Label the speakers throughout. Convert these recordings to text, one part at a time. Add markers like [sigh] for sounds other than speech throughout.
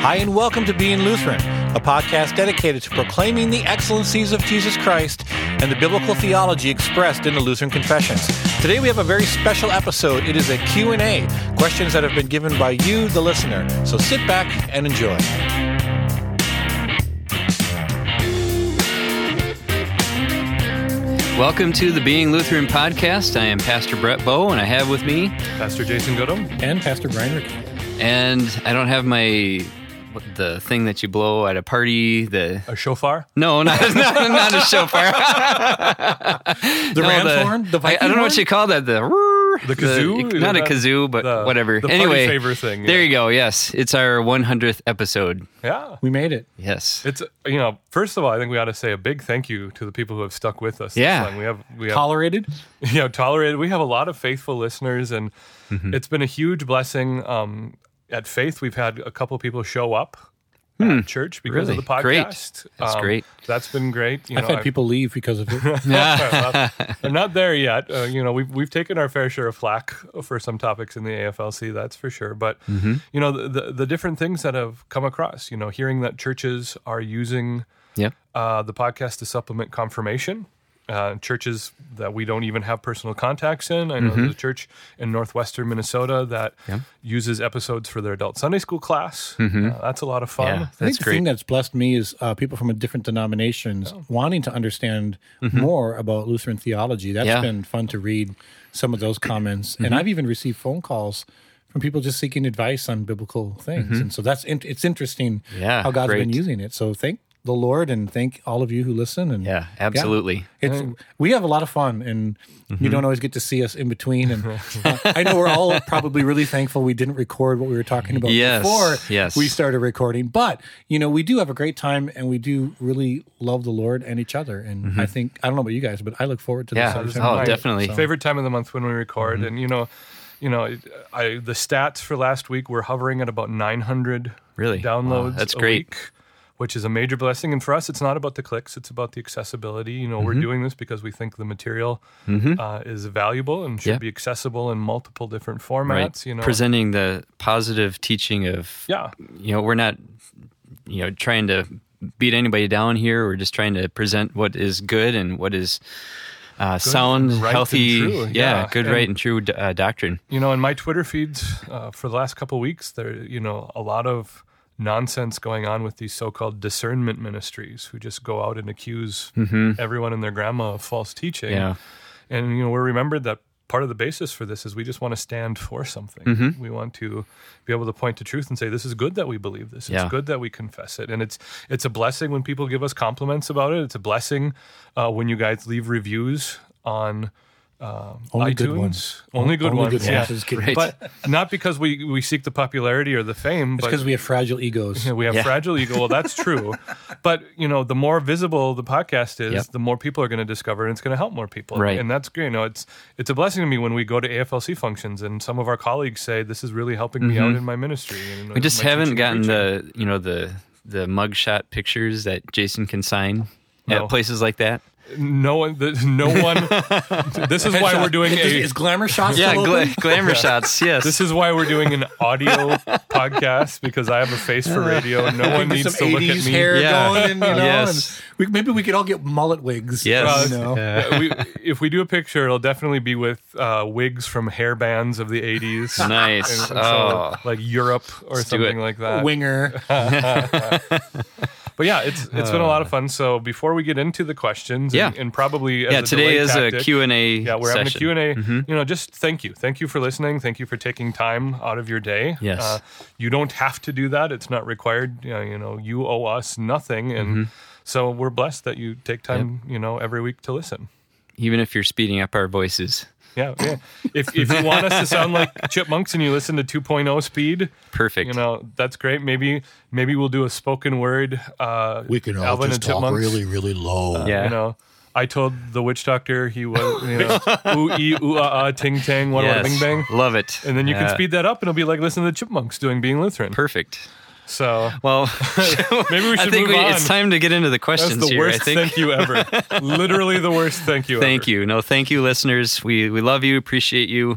Speaker 1: Hi, and welcome to Being Lutheran, a podcast dedicated to proclaiming the excellencies of Jesus Christ and the biblical theology expressed in the Lutheran Confessions. Today we have a very special episode. It is a Q&A, questions that have been given by you, the listener. So sit back and enjoy.
Speaker 2: Welcome to the Being Lutheran podcast. I am Pastor Brett Bow, and I have with me,
Speaker 3: Pastor Jason Goodham.
Speaker 1: And Pastor Brian Ricky.
Speaker 2: and I don't have my what- the thing that you blow at a party. The
Speaker 3: A shofar?
Speaker 2: no, not [laughs] not, not a shofar. [laughs]
Speaker 1: The
Speaker 2: No,
Speaker 1: ram's
Speaker 2: the-
Speaker 1: horn? The
Speaker 2: I,
Speaker 1: Viking
Speaker 2: I don't know what you call that. The
Speaker 3: The kazoo?
Speaker 2: not a kazoo, but
Speaker 3: the-
Speaker 2: whatever.
Speaker 3: the party
Speaker 2: anyway,
Speaker 3: favor thing,
Speaker 2: There you go. Yes, it's our 100th episode.
Speaker 3: Yeah.
Speaker 1: We made it.
Speaker 2: Yes.
Speaker 3: It's you know, first of all, I think we ought to say a big thank you to the people who have stuck with us.
Speaker 2: Yeah.
Speaker 3: long. we have we have
Speaker 1: Tolerated? [laughs]
Speaker 3: you know tolerated. We have a lot of faithful listeners, and
Speaker 2: Mm-hmm.
Speaker 3: it's been a huge blessing. Um, at Faith, we've had a couple people show up at church because
Speaker 2: Hmm. Really?
Speaker 3: of the podcast.
Speaker 2: Great. That's
Speaker 3: Um,
Speaker 2: great.
Speaker 3: That's been great. You
Speaker 1: I've
Speaker 3: know,
Speaker 1: had
Speaker 3: I've-
Speaker 1: people leave because of it. [laughs]
Speaker 3: I'm not there yet. Uh, you know, we've we've taken our fair share of flack for some topics in the AFLC, that's for sure. But
Speaker 2: Mm-hmm.
Speaker 3: you know, the, the the different things that have come across. You know, hearing that churches are using
Speaker 2: Yep.
Speaker 3: uh, the podcast to supplement confirmation. Uh, churches that we don't even have personal contacts in. I know
Speaker 2: Mm-hmm.
Speaker 3: there's a church in northwestern Minnesota that uses episodes for their adult Sunday school class. Uh, that's a lot of fun.
Speaker 2: Yeah,
Speaker 1: I think the
Speaker 2: great.
Speaker 1: thing that's blessed me is uh, people from different denominations wanting to understand more about Lutheran theology. That's
Speaker 2: Yeah.
Speaker 1: been fun to read some of those comments, and I've even received phone calls from people just seeking advice on biblical things, and so that's in, it's interesting
Speaker 2: Yeah,
Speaker 1: how God's been using it. So thank the Lord and thank all of you who listen. And
Speaker 2: Yeah, absolutely.
Speaker 1: it's we have a lot of fun, and
Speaker 2: Mm-hmm.
Speaker 1: you don't always get to see us in between. And [laughs] uh, I know we're all probably really thankful we didn't record what we were talking about
Speaker 2: Yes,
Speaker 1: before
Speaker 2: yes.
Speaker 1: we started recording. But you know, we do have a great time, and we do really love the Lord and each other. And I think I don't know about you guys, but I look forward to
Speaker 2: Mm-hmm. Yeah.
Speaker 1: this. every
Speaker 2: Oh,
Speaker 1: we
Speaker 3: my
Speaker 1: do it.
Speaker 2: definitely.
Speaker 1: So-
Speaker 3: favorite time of the month when we record
Speaker 2: Mm-hmm.
Speaker 3: and you know you know i the stats for last week were hovering at about 900
Speaker 2: Really?
Speaker 3: downloads
Speaker 2: Wow, that's
Speaker 3: a
Speaker 2: great.
Speaker 3: week, which is a major blessing and for us it's not about the clicks it's about the accessibility you know
Speaker 2: Mm-hmm.
Speaker 3: we're doing this because we think the material uh, is valuable and should be accessible in multiple different formats
Speaker 2: Right.
Speaker 3: you know
Speaker 2: Presenting the positive teaching of
Speaker 3: yeah
Speaker 2: you know, we're not, you know, trying to beat anybody down here. We're just trying to present what is good and what is uh, sound,
Speaker 3: right
Speaker 2: healthy, yeah,
Speaker 3: yeah.
Speaker 2: good,
Speaker 3: And-
Speaker 2: right, and true uh, doctrine.
Speaker 3: you know in my twitter feeds uh, for the last couple weeks there you know a lot of nonsense going on with these so-called discernment ministries who just go out and accuse everyone and their grandma of false teaching
Speaker 2: Mm-hmm. Yeah.
Speaker 3: and you know we're remembered that part of the basis for this is we just want to stand for something
Speaker 2: Mm-hmm.
Speaker 3: we want to be able to point to truth and say this is good that we believe this it's
Speaker 2: Yeah.
Speaker 3: good that we confess it and it's it's a blessing when people give us compliments about it it's a blessing uh, when you guys leave reviews on um,
Speaker 1: Only
Speaker 3: iTunes.
Speaker 1: good ones.
Speaker 3: Only good
Speaker 1: Only
Speaker 3: ones.
Speaker 1: good
Speaker 3: yeah.
Speaker 1: ones. Just kidding.
Speaker 2: Right.
Speaker 3: But not because we, we seek the popularity or the fame,
Speaker 1: It's because we have fragile egos. [laughs]
Speaker 3: we have
Speaker 2: Yeah.
Speaker 3: fragile ego. Well, that's true. [laughs] but you know, the more visible the podcast is,
Speaker 2: Yep.
Speaker 3: the more people are going to discover, and it's going to help more people.
Speaker 2: Right.
Speaker 3: And that's great. You know, it's it's a blessing to me when we go to AFLC functions, and some of our colleagues say this is really helping me out in my ministry. And
Speaker 2: Mm-hmm. We just haven't gotten
Speaker 3: preaching.
Speaker 2: the, you know, the the mugshot pictures that Jason can sign
Speaker 3: No.
Speaker 2: at places like that.
Speaker 3: No one. The, no [laughs] one. this is why we're doing
Speaker 1: Is,
Speaker 3: a.
Speaker 1: is glamour shots
Speaker 2: Yeah, gla-
Speaker 1: open?
Speaker 2: glamour shots. Yes.
Speaker 3: This is why we're doing an audio [laughs] podcast because I have a face for radio and no one needs
Speaker 1: some
Speaker 3: to look at me.
Speaker 1: hair
Speaker 2: Yeah.
Speaker 1: going, and, you know,
Speaker 2: Yes.
Speaker 1: and we, maybe we could all get mullet wigs.
Speaker 2: Yes.
Speaker 1: you know.
Speaker 3: Uh, we, if we do a picture, it'll definitely be with uh, wigs from hair bands of the 80s. [laughs]
Speaker 2: nice.
Speaker 3: And
Speaker 2: Oh,
Speaker 3: so, like Europe or
Speaker 2: Let's
Speaker 3: something like that.
Speaker 1: winger.
Speaker 3: But yeah, it's it's been a lot of fun. So before we get into the questions,
Speaker 2: Yeah.
Speaker 3: and, and probably as
Speaker 2: yeah.
Speaker 3: a
Speaker 2: Today is
Speaker 3: tactic,
Speaker 2: a Q and A.
Speaker 3: Yeah, we're having a
Speaker 2: session. Mm-hmm.
Speaker 3: Q&A. You know, just thank you. Thank you for listening. Thank you for taking time out of your day.
Speaker 2: Yes.
Speaker 3: Uh, you don't have to do that. It's not required. You know, you, know, you owe us nothing. And
Speaker 2: Mm-hmm.
Speaker 3: so we're blessed that you take time, you know, every week to listen.
Speaker 2: Even if you're speeding up our voices,
Speaker 3: Yeah, yeah. If if you want us to sound like [laughs] chipmunks and you listen to 2.0 speed,
Speaker 2: perfect.
Speaker 3: you know that's great. Maybe maybe we'll do a spoken word. Uh,
Speaker 4: We can all
Speaker 3: Alvin
Speaker 4: just talk really, really low.
Speaker 2: yeah.
Speaker 3: You know, I told the witch doctor he was you know [laughs] ooh ee ooh ah ah ting tang wada wada
Speaker 2: yes.
Speaker 3: bing bang,
Speaker 2: Love it.
Speaker 3: and then you can speed that up and it'll be like listening to the chipmunks doing being Lutheran.
Speaker 2: Perfect.
Speaker 3: So
Speaker 2: Well, [laughs]
Speaker 3: maybe we
Speaker 2: I
Speaker 3: should
Speaker 2: think
Speaker 3: move
Speaker 2: we,
Speaker 3: on.
Speaker 2: it's time to get into the
Speaker 3: That's
Speaker 2: questions
Speaker 3: the
Speaker 2: here.
Speaker 3: worst
Speaker 2: I think.
Speaker 3: thank you ever. [laughs] Literally the worst thank you.
Speaker 2: Thank
Speaker 3: ever.
Speaker 2: you. No, thank you, listeners. We we love you, appreciate you,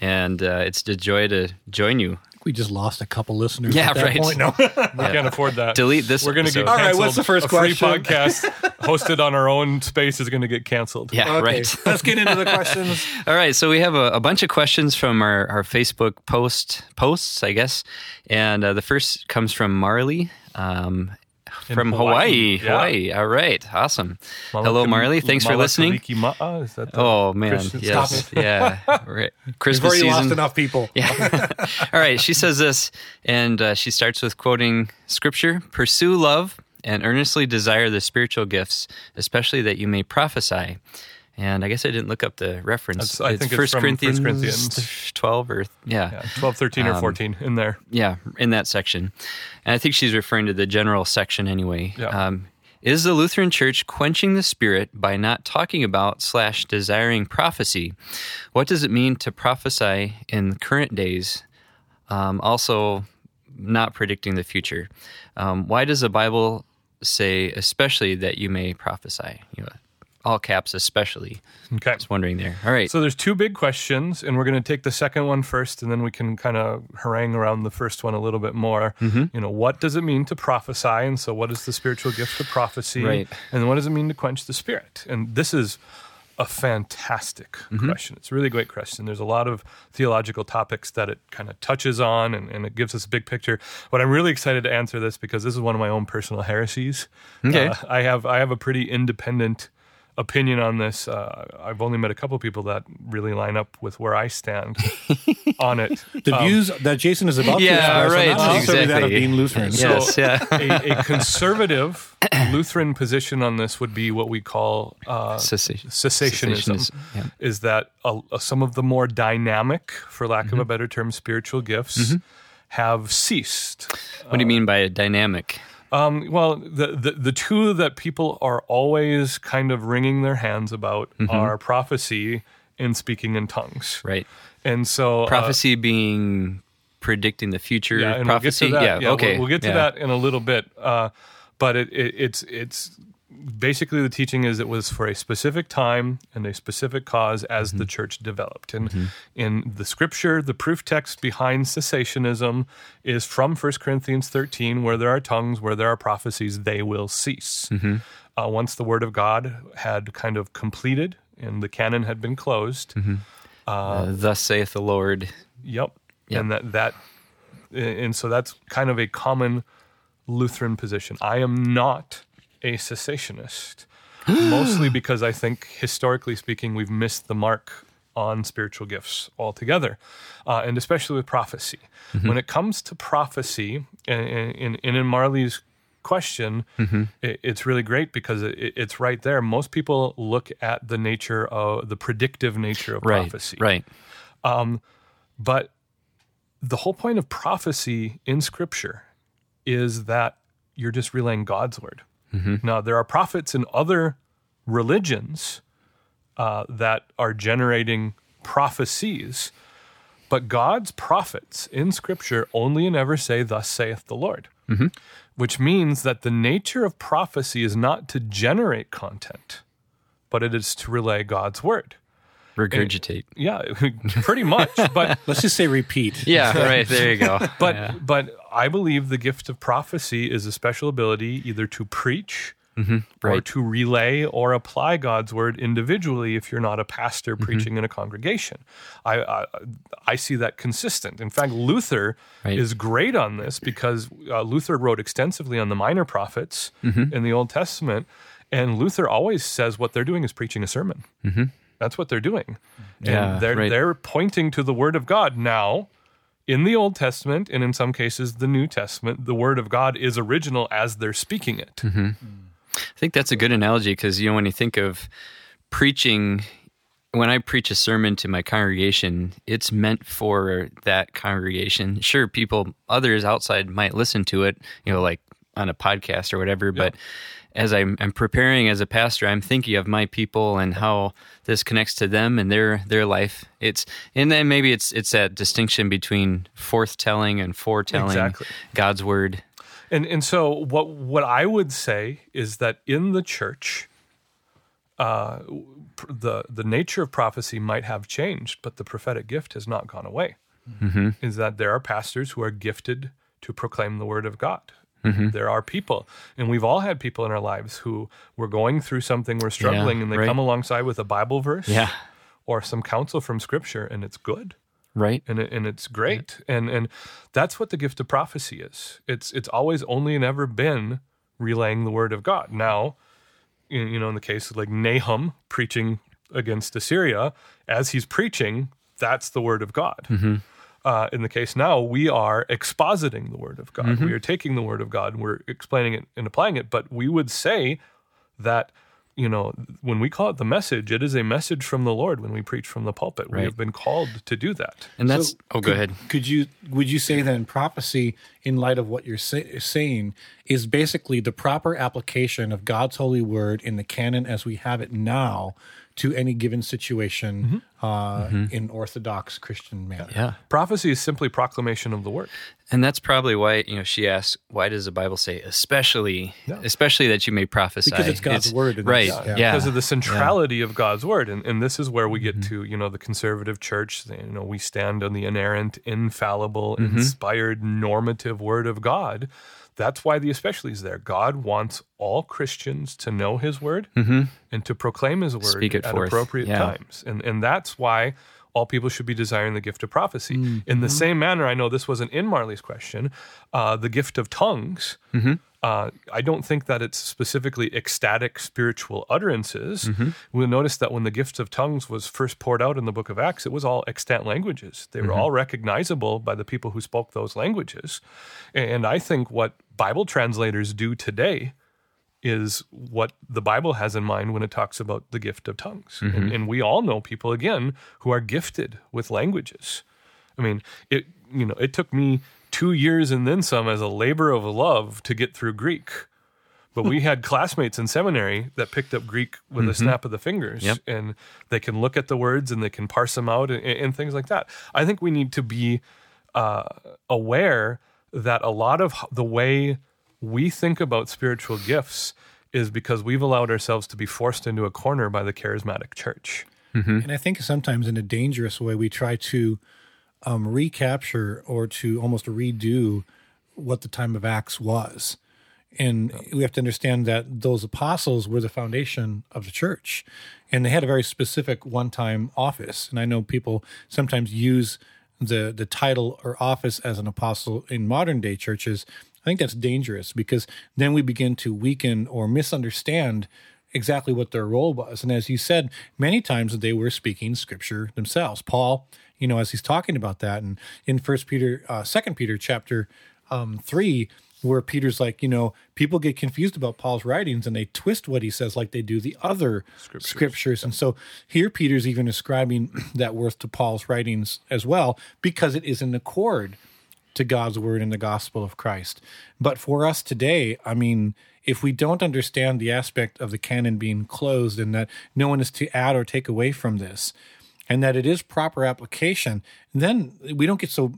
Speaker 2: and uh, it's a joy to join you.
Speaker 1: We just lost a couple listeners.
Speaker 2: Yeah,
Speaker 1: at that
Speaker 2: right.
Speaker 1: Point. No. [laughs]
Speaker 3: We can't afford that.
Speaker 2: Delete this
Speaker 3: We're going to get
Speaker 2: episode.
Speaker 1: All right, what's the first
Speaker 3: a free podcast [laughs] hosted on our own space is going to get canceled.
Speaker 2: Yeah,
Speaker 1: Okay,
Speaker 2: right. [laughs]
Speaker 1: let's get into the questions.
Speaker 2: All right, so we have a, a bunch of questions from our, our Facebook post posts, I guess, and uh, the first comes from Marley. Um,
Speaker 3: In
Speaker 2: from Hawaii.
Speaker 3: Hawaii, yeah.
Speaker 2: Hawaii. All right. Awesome. Hello, Marley. Thanks for listening.
Speaker 3: Ma'a, is that the
Speaker 2: Oh, man.
Speaker 3: Christian-
Speaker 2: Yes.
Speaker 1: Stop
Speaker 2: Yeah. [laughs] Right.
Speaker 1: We've
Speaker 2: Christmas
Speaker 1: already lost enough people. [laughs]
Speaker 2: Yeah. [laughs] All right. She says this, and uh, she starts with quoting scripture Pursue love and earnestly desire the spiritual gifts, especially that you may prophesy. And I guess I didn't look up the reference.
Speaker 3: That's- I think it's from 1 Corinthians.
Speaker 2: 12 or, yeah.
Speaker 3: Yeah, 12, 13, or
Speaker 2: Um,
Speaker 3: 14 in there.
Speaker 2: Yeah, in that section. And I think she's referring to the general section anyway.
Speaker 3: Yeah.
Speaker 2: Um, is the Lutheran Church quenching the spirit by not talking about slash desiring prophecy? What does it mean to prophesy in current days? Um, also, not predicting the future. Um, why does the Bible say, especially that you may prophesy? You know, all caps, especially.
Speaker 3: Okay.
Speaker 2: Just wondering there. All right.
Speaker 3: So there's two big questions, and we're going to take the second one first, and then we can kind of harangue around the first one a little bit more.
Speaker 2: Mm-hmm.
Speaker 3: You know, what does it mean to prophesy? And so, what is the spiritual gift of prophecy?
Speaker 2: Right.
Speaker 3: And what does it mean to quench the spirit? And this is a fantastic
Speaker 2: Mm-hmm.
Speaker 3: question. It's a really great question. There's a lot of theological topics that it kind of touches on, and, and it gives us a big picture. But I'm really excited to answer this because this is one of my own personal heresies.
Speaker 2: Okay.
Speaker 3: Uh, I have I have a pretty independent opinion on this. Uh, I've only met a couple people that really line up with where I stand [laughs] on it.
Speaker 1: The
Speaker 3: Um,
Speaker 1: views that Jason is about to
Speaker 2: Yeah,
Speaker 1: express
Speaker 2: right,
Speaker 1: are not necessarily that of
Speaker 2: exactly.
Speaker 1: being Lutheran.
Speaker 3: So-
Speaker 2: yes, yeah.
Speaker 3: a, a [laughs] conservative [coughs] Lutheran position on this would be what we call uh,
Speaker 2: Cessation-
Speaker 3: cessationism.
Speaker 2: cessationism, yeah.
Speaker 3: Is that uh, some of the more dynamic, for lack
Speaker 2: Mm-hmm.
Speaker 3: of a better term, spiritual gifts have ceased.
Speaker 2: What do you mean by a dynamic?
Speaker 3: Um, well, the, the the two that people are always kind of wringing their hands about
Speaker 2: Mm-hmm.
Speaker 3: are prophecy and speaking in tongues.
Speaker 2: Right.
Speaker 3: And so uh,
Speaker 2: prophecy being predicting the future
Speaker 3: yeah,
Speaker 2: prophecy
Speaker 3: we'll get to that.
Speaker 2: yeah, okay
Speaker 3: we'll, we'll get to
Speaker 2: yeah.
Speaker 3: that in a little bit. Uh, but it, it, it's it's basically the teaching is it was for a specific time and a specific cause as
Speaker 2: Mm-hmm.
Speaker 3: the church developed. And in the scripture, the proof text behind cessationism is from 1 Corinthians 13, where there are tongues, where there are prophecies, they will cease.
Speaker 2: Mm-hmm.
Speaker 3: Uh, once the word of God had kind of completed and the canon had been closed,
Speaker 2: Uh, thus saith the lord
Speaker 3: Yep.
Speaker 2: Yep.
Speaker 3: And that that and so that's kind of a common Lutheran position. I am not a cessationist. [gasps] mostly because I think historically speaking we've missed the mark on spiritual gifts altogether. Uh, and especially with prophecy. Mm-hmm. When it comes to prophecy and, and, and in Marley's question, mm-hmm. it, it's really great because it, it's right there. Most people look at the nature of the predictive nature of
Speaker 2: right
Speaker 3: prophecy.
Speaker 2: right um,
Speaker 3: But the whole point of prophecy in Scripture is that you're just relaying God's word. Now, there are prophets in other religions uh, that are generating prophecies, but God's prophets in Scripture only and ever say, Thus saith the Lord. Which means that the nature of prophecy is not to generate content, but it is to relay God's word.
Speaker 2: Regurgitate
Speaker 3: Yeah, [laughs] pretty much. But [laughs]
Speaker 1: Let's just say repeat.
Speaker 2: yeah right there you go [laughs]
Speaker 3: but
Speaker 2: Yeah.
Speaker 3: but I believe the gift of prophecy is a special ability either to preach or
Speaker 2: Mm-hmm. right.
Speaker 3: to relay or apply God's word individually if you're not a pastor
Speaker 2: Mm-hmm.
Speaker 3: preaching in a congregation. I, I I see that consistent. In fact, Luther
Speaker 2: Right.
Speaker 3: is great on this because uh, Luther wrote extensively on the minor prophets
Speaker 2: Mm-hmm.
Speaker 3: in the Old Testament, and Luther always says what they're doing is preaching a sermon. That's what they're doing, and they're
Speaker 2: right.
Speaker 3: they're pointing to the Word of God now in the Old Testament and in some cases the New Testament, the Word of God is original as they're speaking it.
Speaker 2: Mm-hmm. I think that's a good analogy because you know when you think of preaching, when I preach a sermon to my congregation, it's meant for that congregation. Sure, people, others outside might listen to it, you know, like on a podcast or whatever. But as I'm, I'm preparing as a pastor, I'm thinking of my people and how this connects to them and their their life. It's and then maybe it's it's that distinction between forthtelling and foretelling
Speaker 3: Exactly.
Speaker 2: God's word.
Speaker 3: And and so what what I would say is that in the church, uh, pr- the the nature of prophecy might have changed, but the prophetic gift has not gone away. is that there are pastors who are gifted to proclaim the word of God.
Speaker 2: Mm-hmm.
Speaker 3: There are people, and we've all had people in our lives who were going through something, we're struggling, and they
Speaker 2: right.
Speaker 3: come alongside with a Bible verse
Speaker 2: Yeah.
Speaker 3: or some counsel from Scripture, and it's good
Speaker 2: Right.
Speaker 3: and it, and it's great and and that's what the gift of prophecy is it's it's always only and ever been relaying the word of god now you you know in the case of like nahum preaching against assyria as he's preaching that's the word of god uh, in the case now, we are expositing the word of God. We are taking the word of God and we're explaining it and applying it. But we would say that, you know, when we call it the message, it is a message from the Lord when we preach from the pulpit. We
Speaker 2: Right.
Speaker 3: have been called to do that.
Speaker 2: And that's
Speaker 1: So
Speaker 2: oh, go ahead.
Speaker 1: Could you would you say then prophecy, in light of what you're say, saying, is basically the proper application of God's holy word in the canon as we have it now to any given situation mm-hmm. uh, mm-hmm. in Orthodox Christian manner?
Speaker 2: Yeah.
Speaker 3: Prophecy is simply proclamation of the word.
Speaker 2: And that's probably why, you know, she asks, why does the Bible say especially especially that you may prophesy?
Speaker 1: Because it's God's word and
Speaker 2: Right.
Speaker 1: it's-
Speaker 2: Yeah.
Speaker 1: yeah.
Speaker 3: because of the centrality of God's word. And, and this is where we get mm-hmm. to, you know, the conservative church. You know, we stand on the inerrant, infallible, inspired, normative word of God. That's why the especially is there. God wants all Christians to know his word mm-hmm. and to proclaim his word at
Speaker 2: forth.
Speaker 3: appropriate
Speaker 2: Yeah.
Speaker 3: times. And and that's why all people should be desiring the gift of prophecy. In the mm-hmm. same manner, I know this wasn't in Marley's question, uh, the gift of tongues. Mm-hmm. Uh, I don't think that it's specifically ecstatic spiritual utterances. Mm-hmm. We'll notice that when the gift of tongues was first poured out in the book of Acts, it was all extant languages. They were mm-hmm. all recognizable by the people who spoke those languages. And I think what Bible translators do today is what the Bible has in mind when it talks about the gift of tongues. Mm-hmm. And, and we all know people, again, who are gifted with languages. I mean, it you know, it took me two years and then some as a labor of love to get through Greek. But we hmm. had classmates in seminary that picked up Greek with a mm-hmm. snap of the fingers,
Speaker 2: Yep.
Speaker 3: and they can look at the words and they can parse them out and, and things like that. I think we need to be uh, aware that a lot of the way we think about spiritual gifts is because we've allowed ourselves to be forced into a corner by the charismatic church. Mm-hmm.
Speaker 1: And I think sometimes in a dangerous way, we try to um, recapture or to almost redo what the time of Acts was. And we have to understand that those apostles were the foundation of the church. And they had a very specific one time office. And I know people sometimes use the, the title or office as an apostle in modern day churches. I think that's dangerous because then we begin to weaken or misunderstand exactly what their role was. And as you said, many times they were speaking scripture themselves. Paul, you know, as he's talking about that, and in First Peter, uh, Second Peter, chapter um, three, where Peter's like, you know, people get confused about Paul's writings and they twist what he says like they do the other scriptures. And so here Peter's even ascribing [clears throat] that worth to Paul's writings as well because it is in accord to God's word and the gospel of Christ. But for us today, I mean, if we don't understand the aspect of the canon being closed and that no one is to add or take away from this, and that it is proper application, then we don't get so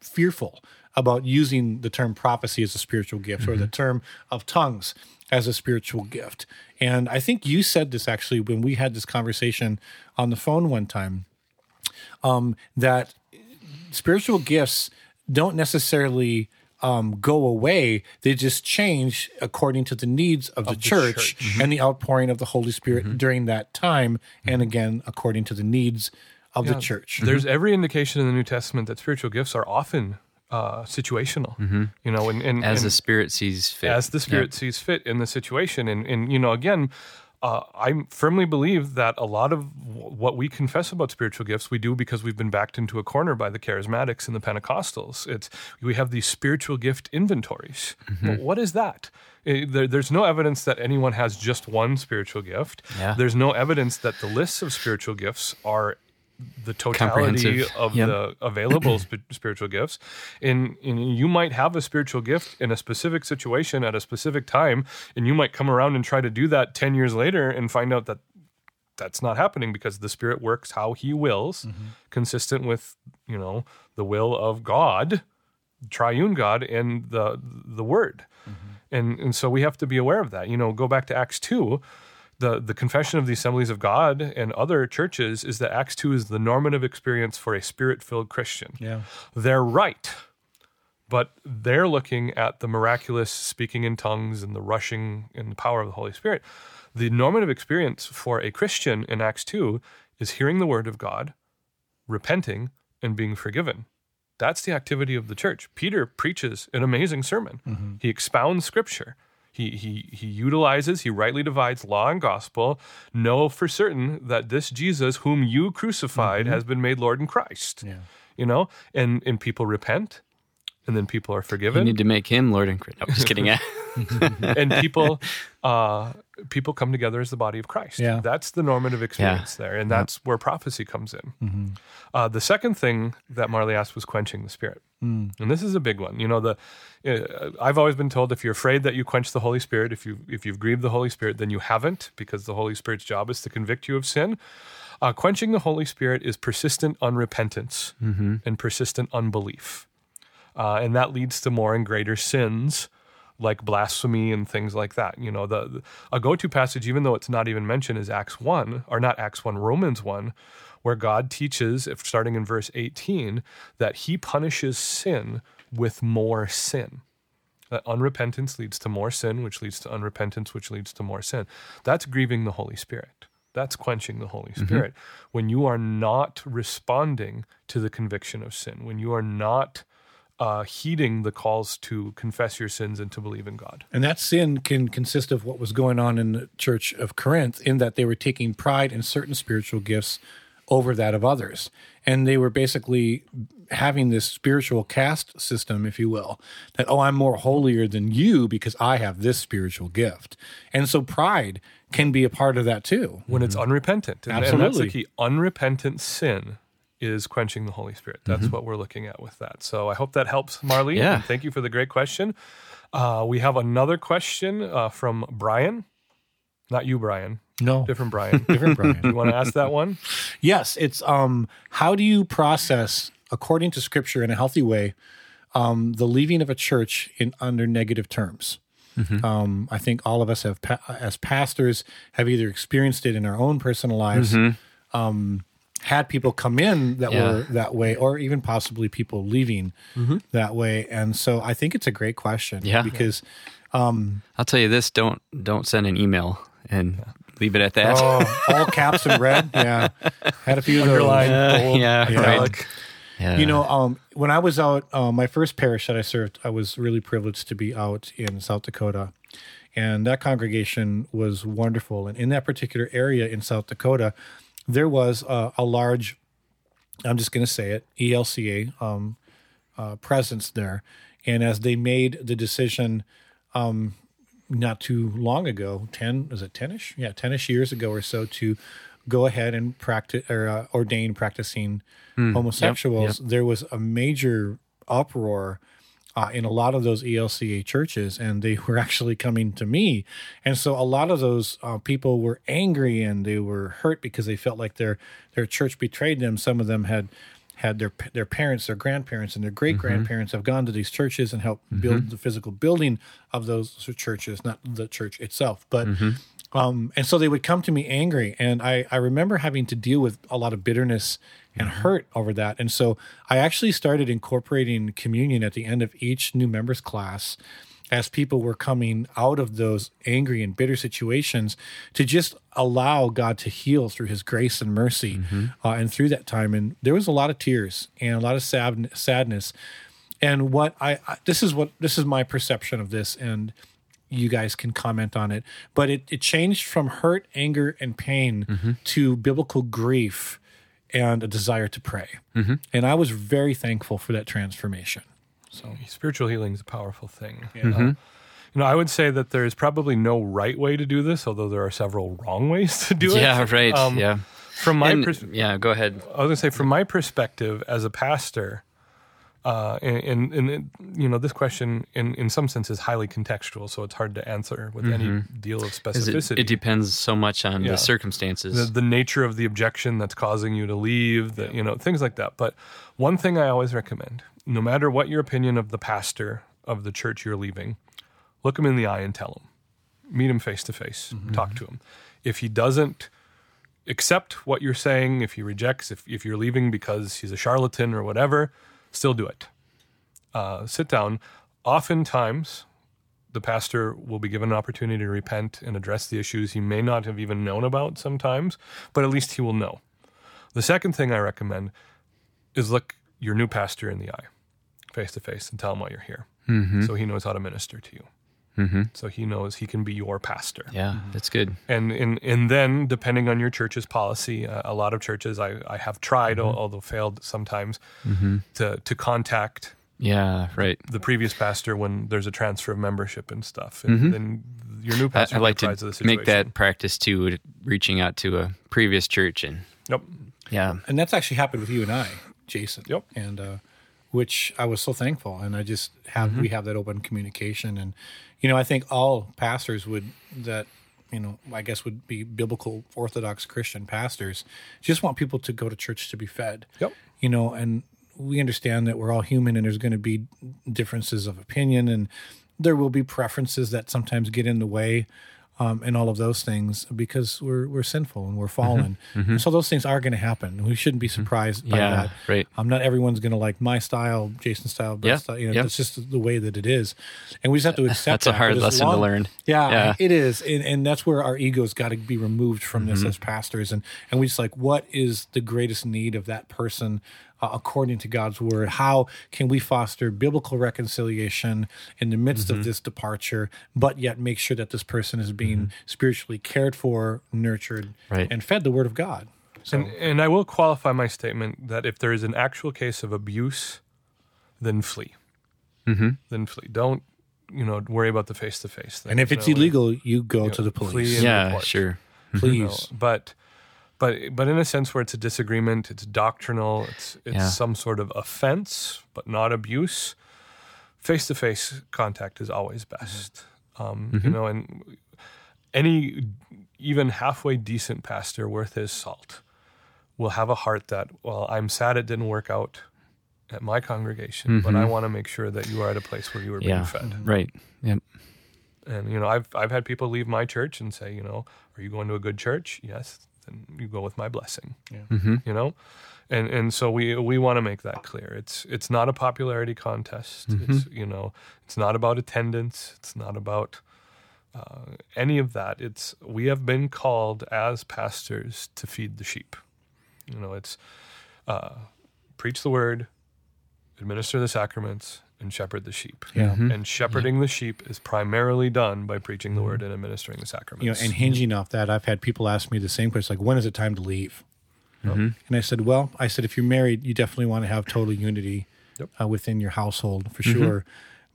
Speaker 1: fearful about using the term prophecy as a spiritual gift or the term of tongues as a spiritual gift. And I think you said this actually when we had this conversation on the phone one time um, that spiritual gifts don't necessarily um, go away. They just change according to the needs of, the, church,
Speaker 3: church. Mm-hmm.
Speaker 1: and the outpouring of the Holy Spirit mm-hmm. during that time, and mm-hmm. again according to the needs of the church.
Speaker 3: There's every indication in the New Testament that spiritual gifts are often uh, situational. You know, and, and
Speaker 2: As
Speaker 3: and
Speaker 2: the Spirit sees fit.
Speaker 3: as the Spirit sees fit in the situation, and and you know, again. Uh, I firmly believe that a lot of w- what we confess about spiritual gifts we do because we've been backed into a corner by the charismatics and the Pentecostals. It's we have these spiritual gift inventories. Well, what is that? Eh, there, there's no evidence that anyone has just one spiritual gift.
Speaker 2: Yeah.
Speaker 3: There's no evidence that the lists of spiritual gifts are the totality of
Speaker 2: Yep.
Speaker 3: the available sp- [clears throat] spiritual gifts. And, and you might have a spiritual gift in a specific situation at a specific time, and you might come around and try to do that 10 years later and find out that that's not happening because the spirit works how he wills mm-hmm. consistent with you know the will of god triune god and the the word mm-hmm. and and so we have to be aware of that you know go back to acts 2 the the confession of the Assemblies of God and other churches is that Acts two is the normative experience for a spirit filled Christian.
Speaker 1: Yeah.
Speaker 3: They're right, but they're looking at the miraculous speaking in tongues and the rushing and the power of the Holy Spirit. The normative experience for a Christian in Acts 2 is hearing the word of God, repenting, and being forgiven. That's the activity of the church. Peter preaches an amazing sermon. Mm-hmm. He expounds scripture. He, he, he utilizes, he rightly divides law and gospel. Know for certain that this Jesus, whom you crucified, has been made Lord in Christ.
Speaker 1: Yeah.
Speaker 3: You know, and, and people repent, and then people are forgiven.
Speaker 2: You need to make him Lord and Christ. No, just kidding. [laughs] [laughs]
Speaker 3: and people uh, people come together as the body of Christ.
Speaker 1: Yeah.
Speaker 3: That's the normative experience there, and that's where prophecy comes in.
Speaker 1: Mm-hmm.
Speaker 3: Uh, the second thing that Marley asked was quenching the spirit,
Speaker 1: Mm.
Speaker 3: and this is a big one. You know, the uh, I've always been told if you're afraid that you quench the Holy Spirit, if you if you've grieved the Holy Spirit, then you haven't, because the Holy Spirit's job is to convict you of sin. Uh, quenching the Holy Spirit is persistent unrepentance
Speaker 1: Mm-hmm.
Speaker 3: and persistent unbelief. Uh, and that leads to more and greater sins like blasphemy and things like that. You know, the, the- a go-to passage, even though it's not even mentioned, is Acts one, or not Acts one, Romans one, where God teaches, if starting in verse eighteen, that He punishes sin with more sin. That unrepentance leads to more sin, which leads to unrepentance, which leads to more sin. That's grieving the Holy Spirit. That's quenching the Holy Spirit. When you are not responding to the conviction of sin, when you are not uh, heeding the calls to confess your sins and to believe in God.
Speaker 1: And that sin can consist of what was going on in the church of Corinth, in that they were taking pride in certain spiritual gifts over that of others. And they were basically having this spiritual caste system, if you will, that, oh, I'm more holier than you because I have this spiritual gift. And so pride can be a part of that too.
Speaker 3: When it's unrepentant. And, and that's the
Speaker 1: Absolutely.
Speaker 3: key. Unrepentant sin is quenching the Holy Spirit. That's what we're looking at with that. So I hope that helps, Marlene.
Speaker 2: Yeah.
Speaker 3: And thank you for the great question. Uh, we have another question uh, from Brian. Not you, Brian.
Speaker 1: No,
Speaker 3: Different [laughs] Brian.
Speaker 1: different Brian. [laughs]
Speaker 3: you want to ask that one?
Speaker 1: Yes, it's um how do you process according to scripture in a healthy way um the leaving of a church in under negative terms. Um, I think all of us have, pa- as pastors, have either experienced it in our own personal lives, um, had people come in that
Speaker 2: Yeah.
Speaker 1: were that way, or even possibly people leaving that way. And so, I think it's a great question.
Speaker 2: Yeah.
Speaker 1: because um,
Speaker 2: I'll tell you this: don't don't send an email and leave it at that.
Speaker 1: oh, [laughs] all caps in red. Yeah, had a few of those.
Speaker 2: Uh,
Speaker 3: bold,
Speaker 2: yeah, right.
Speaker 3: italic.
Speaker 2: Yeah.
Speaker 1: You know, um, when I was out, uh, my first parish that I served, I was really privileged to be out in South Dakota. And that congregation was wonderful. And in that particular area in South Dakota, there was uh, a large, I'm just going to say it, ELCA um, uh, presence there. And as they made the decision um, not too long ago, 10, is it 10ish? Yeah, 10ish years ago or so to go ahead and practice or uh, ordain practicing homosexuals, there was a major uproar uh, in a lot of those ELCA churches, and they [laughs] were actually coming to me. And so a lot of those uh, people were angry and they were hurt because they felt like their their church betrayed them. Some of them had had their their parents, their grandparents, and their great mm-hmm. grandparents have gone to these churches and helped mm-hmm. build the physical building of those churches, not the church itself, but. Mm-hmm. Um, and so they would come to me angry, and I, I remember having to deal with a lot of bitterness and hurt over that. And so I actually started incorporating communion at the end of each new members class as people were coming out of those angry and bitter situations to just allow God to heal through his grace and mercy. Mm-hmm. Uh, and through that time, and there was a lot of tears and a lot of sad, sadness. And what I, I this is what this is my perception of this, and you guys can comment on it. But it, it changed from hurt, anger, and pain mm-hmm. to biblical grief and a desire to pray. Mm-hmm. And I was very thankful for that transformation.
Speaker 3: So spiritual healing is a powerful thing. Uh, you know, I would say that there is probably no right way to do this, although there are several wrong ways [laughs] to do it.
Speaker 2: yeah, right.
Speaker 3: Um,
Speaker 2: yeah.
Speaker 3: From my
Speaker 2: And-
Speaker 3: pers-
Speaker 2: yeah, go ahead.
Speaker 3: I was going to say, from my perspective as a pastor, uh, and, and, and you know, this question in, in some sense is highly contextual, so it's hard to answer with any deal of specificity.
Speaker 2: it depends so much on
Speaker 3: Yeah.
Speaker 2: the circumstances.
Speaker 3: the, the nature of the objection that's causing you to leave, the, you know, things like that. But one thing I always recommend, no matter what your opinion of the pastor of the church you're leaving, look him in the eye and tell him. Meet him face to face. Talk to him. If he doesn't accept what you're saying, if he rejects, if, if you're leaving because he's a charlatan or whatever, still do it. Uh, sit down. Oftentimes, the pastor will be given an opportunity to repent and address the issues he may not have even known about sometimes, but at least he will know. The second thing I recommend is look your new pastor in the eye, face to face, and tell him why you're here. Mm-hmm. So he knows how to minister to you. Mm-hmm. So he knows he can be your pastor.
Speaker 2: Yeah, mm-hmm. that's good.
Speaker 3: And, and and then depending on your church's policy, uh, a lot of churches I, I have tried, al- although failed sometimes, to to contact
Speaker 2: Yeah, right.
Speaker 3: the previous pastor when there's a transfer of membership and stuff. And then your new
Speaker 2: I,
Speaker 3: pastor
Speaker 2: I like to
Speaker 3: the
Speaker 2: make that practice too, reaching out to a previous church and
Speaker 3: Yep.
Speaker 2: yeah,
Speaker 1: And that's actually happened with you and I, Jason.
Speaker 3: Yep.
Speaker 1: And uh, which I was so thankful, and I just have we mm-hmm. have that open communication, and you know I think all pastors would that you know I guess would be biblical Orthodox Christian pastors just want people to go to church to be fed.
Speaker 3: Yep.
Speaker 1: You know, and we understand that we're all human, and there's going to be differences of opinion, and there will be preferences that sometimes get in the way um, and all of those things because we're we're sinful and we're fallen. And so those things are going to happen. We shouldn't be surprised by
Speaker 2: Yeah,
Speaker 1: that.
Speaker 2: right.
Speaker 1: Um, not everyone's going to like my style, Jason's style,
Speaker 2: Yeah,
Speaker 1: style. You know,
Speaker 2: yeah.
Speaker 1: that's just the way that it is, and we just have to accept that.
Speaker 2: That's a hard
Speaker 1: But
Speaker 2: lesson to learn.
Speaker 1: Yeah,
Speaker 2: Yeah.
Speaker 1: it is, and, and that's where our egos got to be removed from
Speaker 2: Mm-hmm.
Speaker 1: this as pastors, and and we just like, what is the greatest need of that person? Uh, according to God's word, how can we foster biblical reconciliation in the midst
Speaker 2: Mm-hmm.
Speaker 1: of this departure, but yet make sure that this person is being spiritually cared for, nurtured,
Speaker 2: Mm-hmm. Right.
Speaker 1: and fed the word of God? So,
Speaker 3: And, and I will qualify my statement that if there is an actual case of abuse, then flee. Mm-hmm. Then flee. Don't you know worry about the face to face thing.
Speaker 1: and if it's
Speaker 3: You know,
Speaker 1: illegal, you go to the police.
Speaker 2: yeah,
Speaker 3: report.
Speaker 2: sure.
Speaker 1: Please.
Speaker 3: you know, but but but in a sense where it's a disagreement, it's doctrinal, it's it's
Speaker 2: Yeah.
Speaker 3: some sort of offense, but not abuse. Face to face contact is always best. Mm-hmm. Um, You mm-hmm. know, and any even halfway decent pastor worth his salt will have a heart that, well, I'm sad it didn't work out at my congregation, but I mm-hmm. want to make sure that you are at a place where you are being fed.
Speaker 2: right. Yep.
Speaker 3: And you know, I've I've had people leave my church and say, you know, are you going to a good church? Yes, then you go with my blessing.
Speaker 2: Mm-hmm.
Speaker 3: You know, and and so we we want to make that clear. It's it's not a popularity contest.
Speaker 2: Mm-hmm.
Speaker 3: It's you know, it's not about attendance. It's not about uh, any of that. It's we have been called as pastors to feed the sheep. You know, it's uh, preach the word, administer the sacraments, and shepherd the sheep.
Speaker 1: Yeah.
Speaker 2: Mm-hmm.
Speaker 3: And shepherding the sheep is primarily done by preaching the word and administering the sacraments.
Speaker 1: you know, and hinging off that, I've had people ask me the same question, like, when is it time to leave? And I said, well, I said, if you're married, you definitely want to have total unity
Speaker 3: Yep.
Speaker 1: uh, within your household for sure.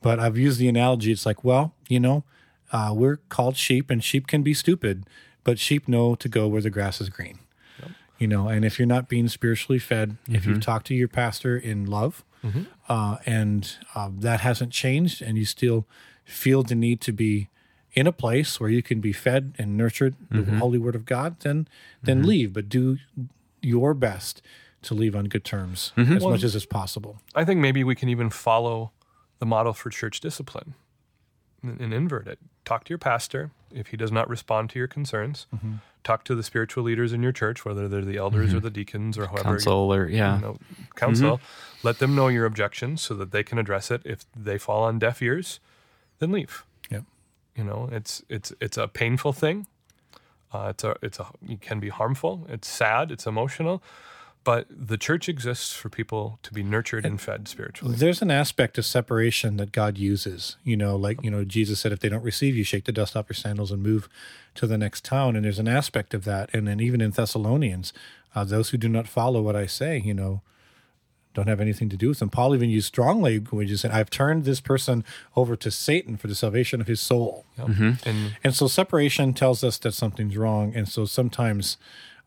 Speaker 1: But I've used the analogy. It's like, well, you know, uh, we're called sheep, and sheep can be stupid, but sheep know to go where the grass is green. You know, and if you're not being spiritually fed, if you've talked to your pastor in love, uh, and uh, that hasn't changed, and you still feel the need to be in a place where you can be fed and nurtured the holy word of God, then then leave. But do your best to leave on good terms as much as is possible.
Speaker 3: I think maybe we can even follow the model for church discipline and, and invert it. Talk to your pastor if he does not respond to your concerns.
Speaker 2: Mm-hmm.
Speaker 3: Talk to the spiritual leaders in your church, whether they're the elders or the deacons or whoever.
Speaker 2: Council or yeah.
Speaker 3: You know, counsel.
Speaker 2: Mm-hmm.
Speaker 3: Let them know your objections so that they can address it. If they fall on deaf ears, then leave.
Speaker 1: Yep.
Speaker 3: You know, it's it's it's a painful thing. Uh, it's a it's a it can be harmful. It's sad. It's emotional, but the church exists for people to be nurtured and fed spiritually.
Speaker 1: There's an aspect of separation that God uses. You know, like, you know, Jesus said, if they don't receive you, shake the dust off your sandals and move to the next town. And there's an aspect of that. And then even in Thessalonians, uh, those who do not follow what I say, you know, don't have anything to do with them. Paul even used strong language and said, I've turned this person over to Satan for the salvation of his soul.
Speaker 3: And
Speaker 1: And so separation tells us that something's wrong. And so sometimes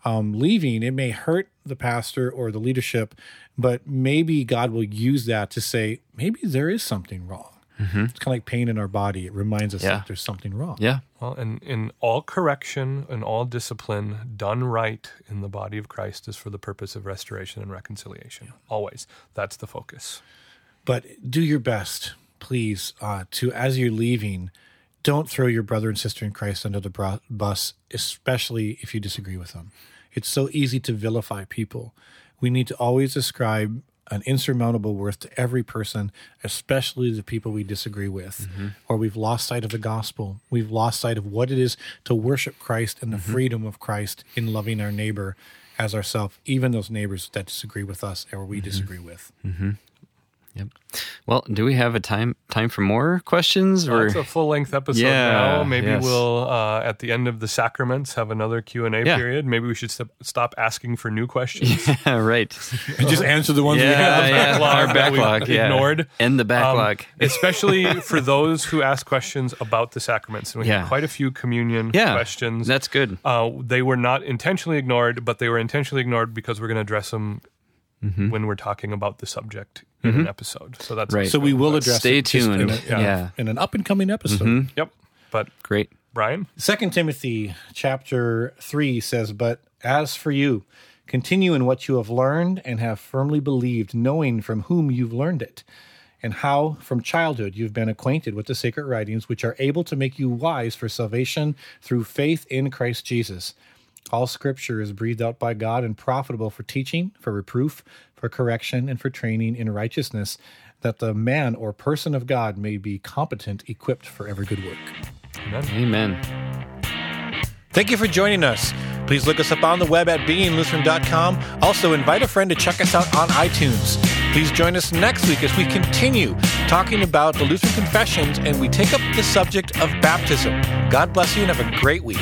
Speaker 1: um, leaving, it may hurt the pastor or the leadership, but maybe God will use that to say, maybe there is something wrong. It's kind of like pain in our body. It reminds us
Speaker 2: Yeah.
Speaker 1: that there's something wrong.
Speaker 2: Yeah.
Speaker 3: well, and in all correction and all discipline done right in the body of Christ is for the purpose of restoration and reconciliation. Always, that's the focus.
Speaker 1: But do your best, please, uh, to as you're leaving, don't throw your brother and sister in Christ under the bus, especially if you disagree with them. It's so easy to vilify people. We need to always ascribe an insurmountable worth to every person, especially the people we disagree with, mm-hmm. or we've lost sight of the gospel. We've lost sight of what it is to worship Christ and the mm-hmm. freedom of Christ in loving our neighbor as ourselves, even those neighbors that disagree with us or we mm-hmm. disagree with.
Speaker 2: Yep. Well, do we have a time time for more questions?
Speaker 3: Well,
Speaker 2: Or
Speaker 3: it's a full length episode
Speaker 2: Yeah,
Speaker 3: now. Maybe
Speaker 2: yes.
Speaker 3: we'll uh, at the end of the sacraments have another Q and A
Speaker 2: Yeah.
Speaker 3: period. Maybe we should st- stop asking for new questions. [laughs]
Speaker 2: yeah, right. [laughs]
Speaker 1: And just answer the ones we have.
Speaker 2: yeah.
Speaker 3: backlog
Speaker 2: Our
Speaker 3: that we
Speaker 2: backlog. Yeah.
Speaker 3: ignored.
Speaker 2: End the
Speaker 3: Um,
Speaker 2: backlog. [laughs]
Speaker 3: especially for those who ask questions about the sacraments. And we
Speaker 2: Yeah.
Speaker 3: had quite a few communion
Speaker 2: yeah.
Speaker 3: questions.
Speaker 2: That's good.
Speaker 3: uh, they were not intentionally ignored, but they were intentionally ignored because we're going to address them Mm-hmm. when we're talking about the subject in an mm-hmm. episode. So that's
Speaker 2: Right.
Speaker 1: So we will address
Speaker 2: Stay
Speaker 1: it just
Speaker 2: tuned.
Speaker 1: in, a-
Speaker 2: Yeah.
Speaker 1: yeah, in an up and coming episode. Mm-hmm.
Speaker 3: Yep. But
Speaker 2: Great.
Speaker 3: Brian,
Speaker 1: Second Timothy chapter three says, But as for you, continue in what you have learned and have firmly believed, knowing from whom you've learned it, and how from childhood you've been acquainted with the sacred writings, which are able to make you wise for salvation through faith in Christ Jesus. All scripture is breathed out by God and profitable for teaching, for reproof, for correction, and for training in righteousness, that the man or person of God may be competent, equipped for every good work.
Speaker 3: amen.
Speaker 2: Amen.
Speaker 1: Thank you for joining us. Please look us up on the web at beinglutheran.com. Also, invite a friend to check us out on iTunes. Please join us next week as we continue talking about the Lutheran confessions and we take up the subject of baptism. God bless you and have a great week.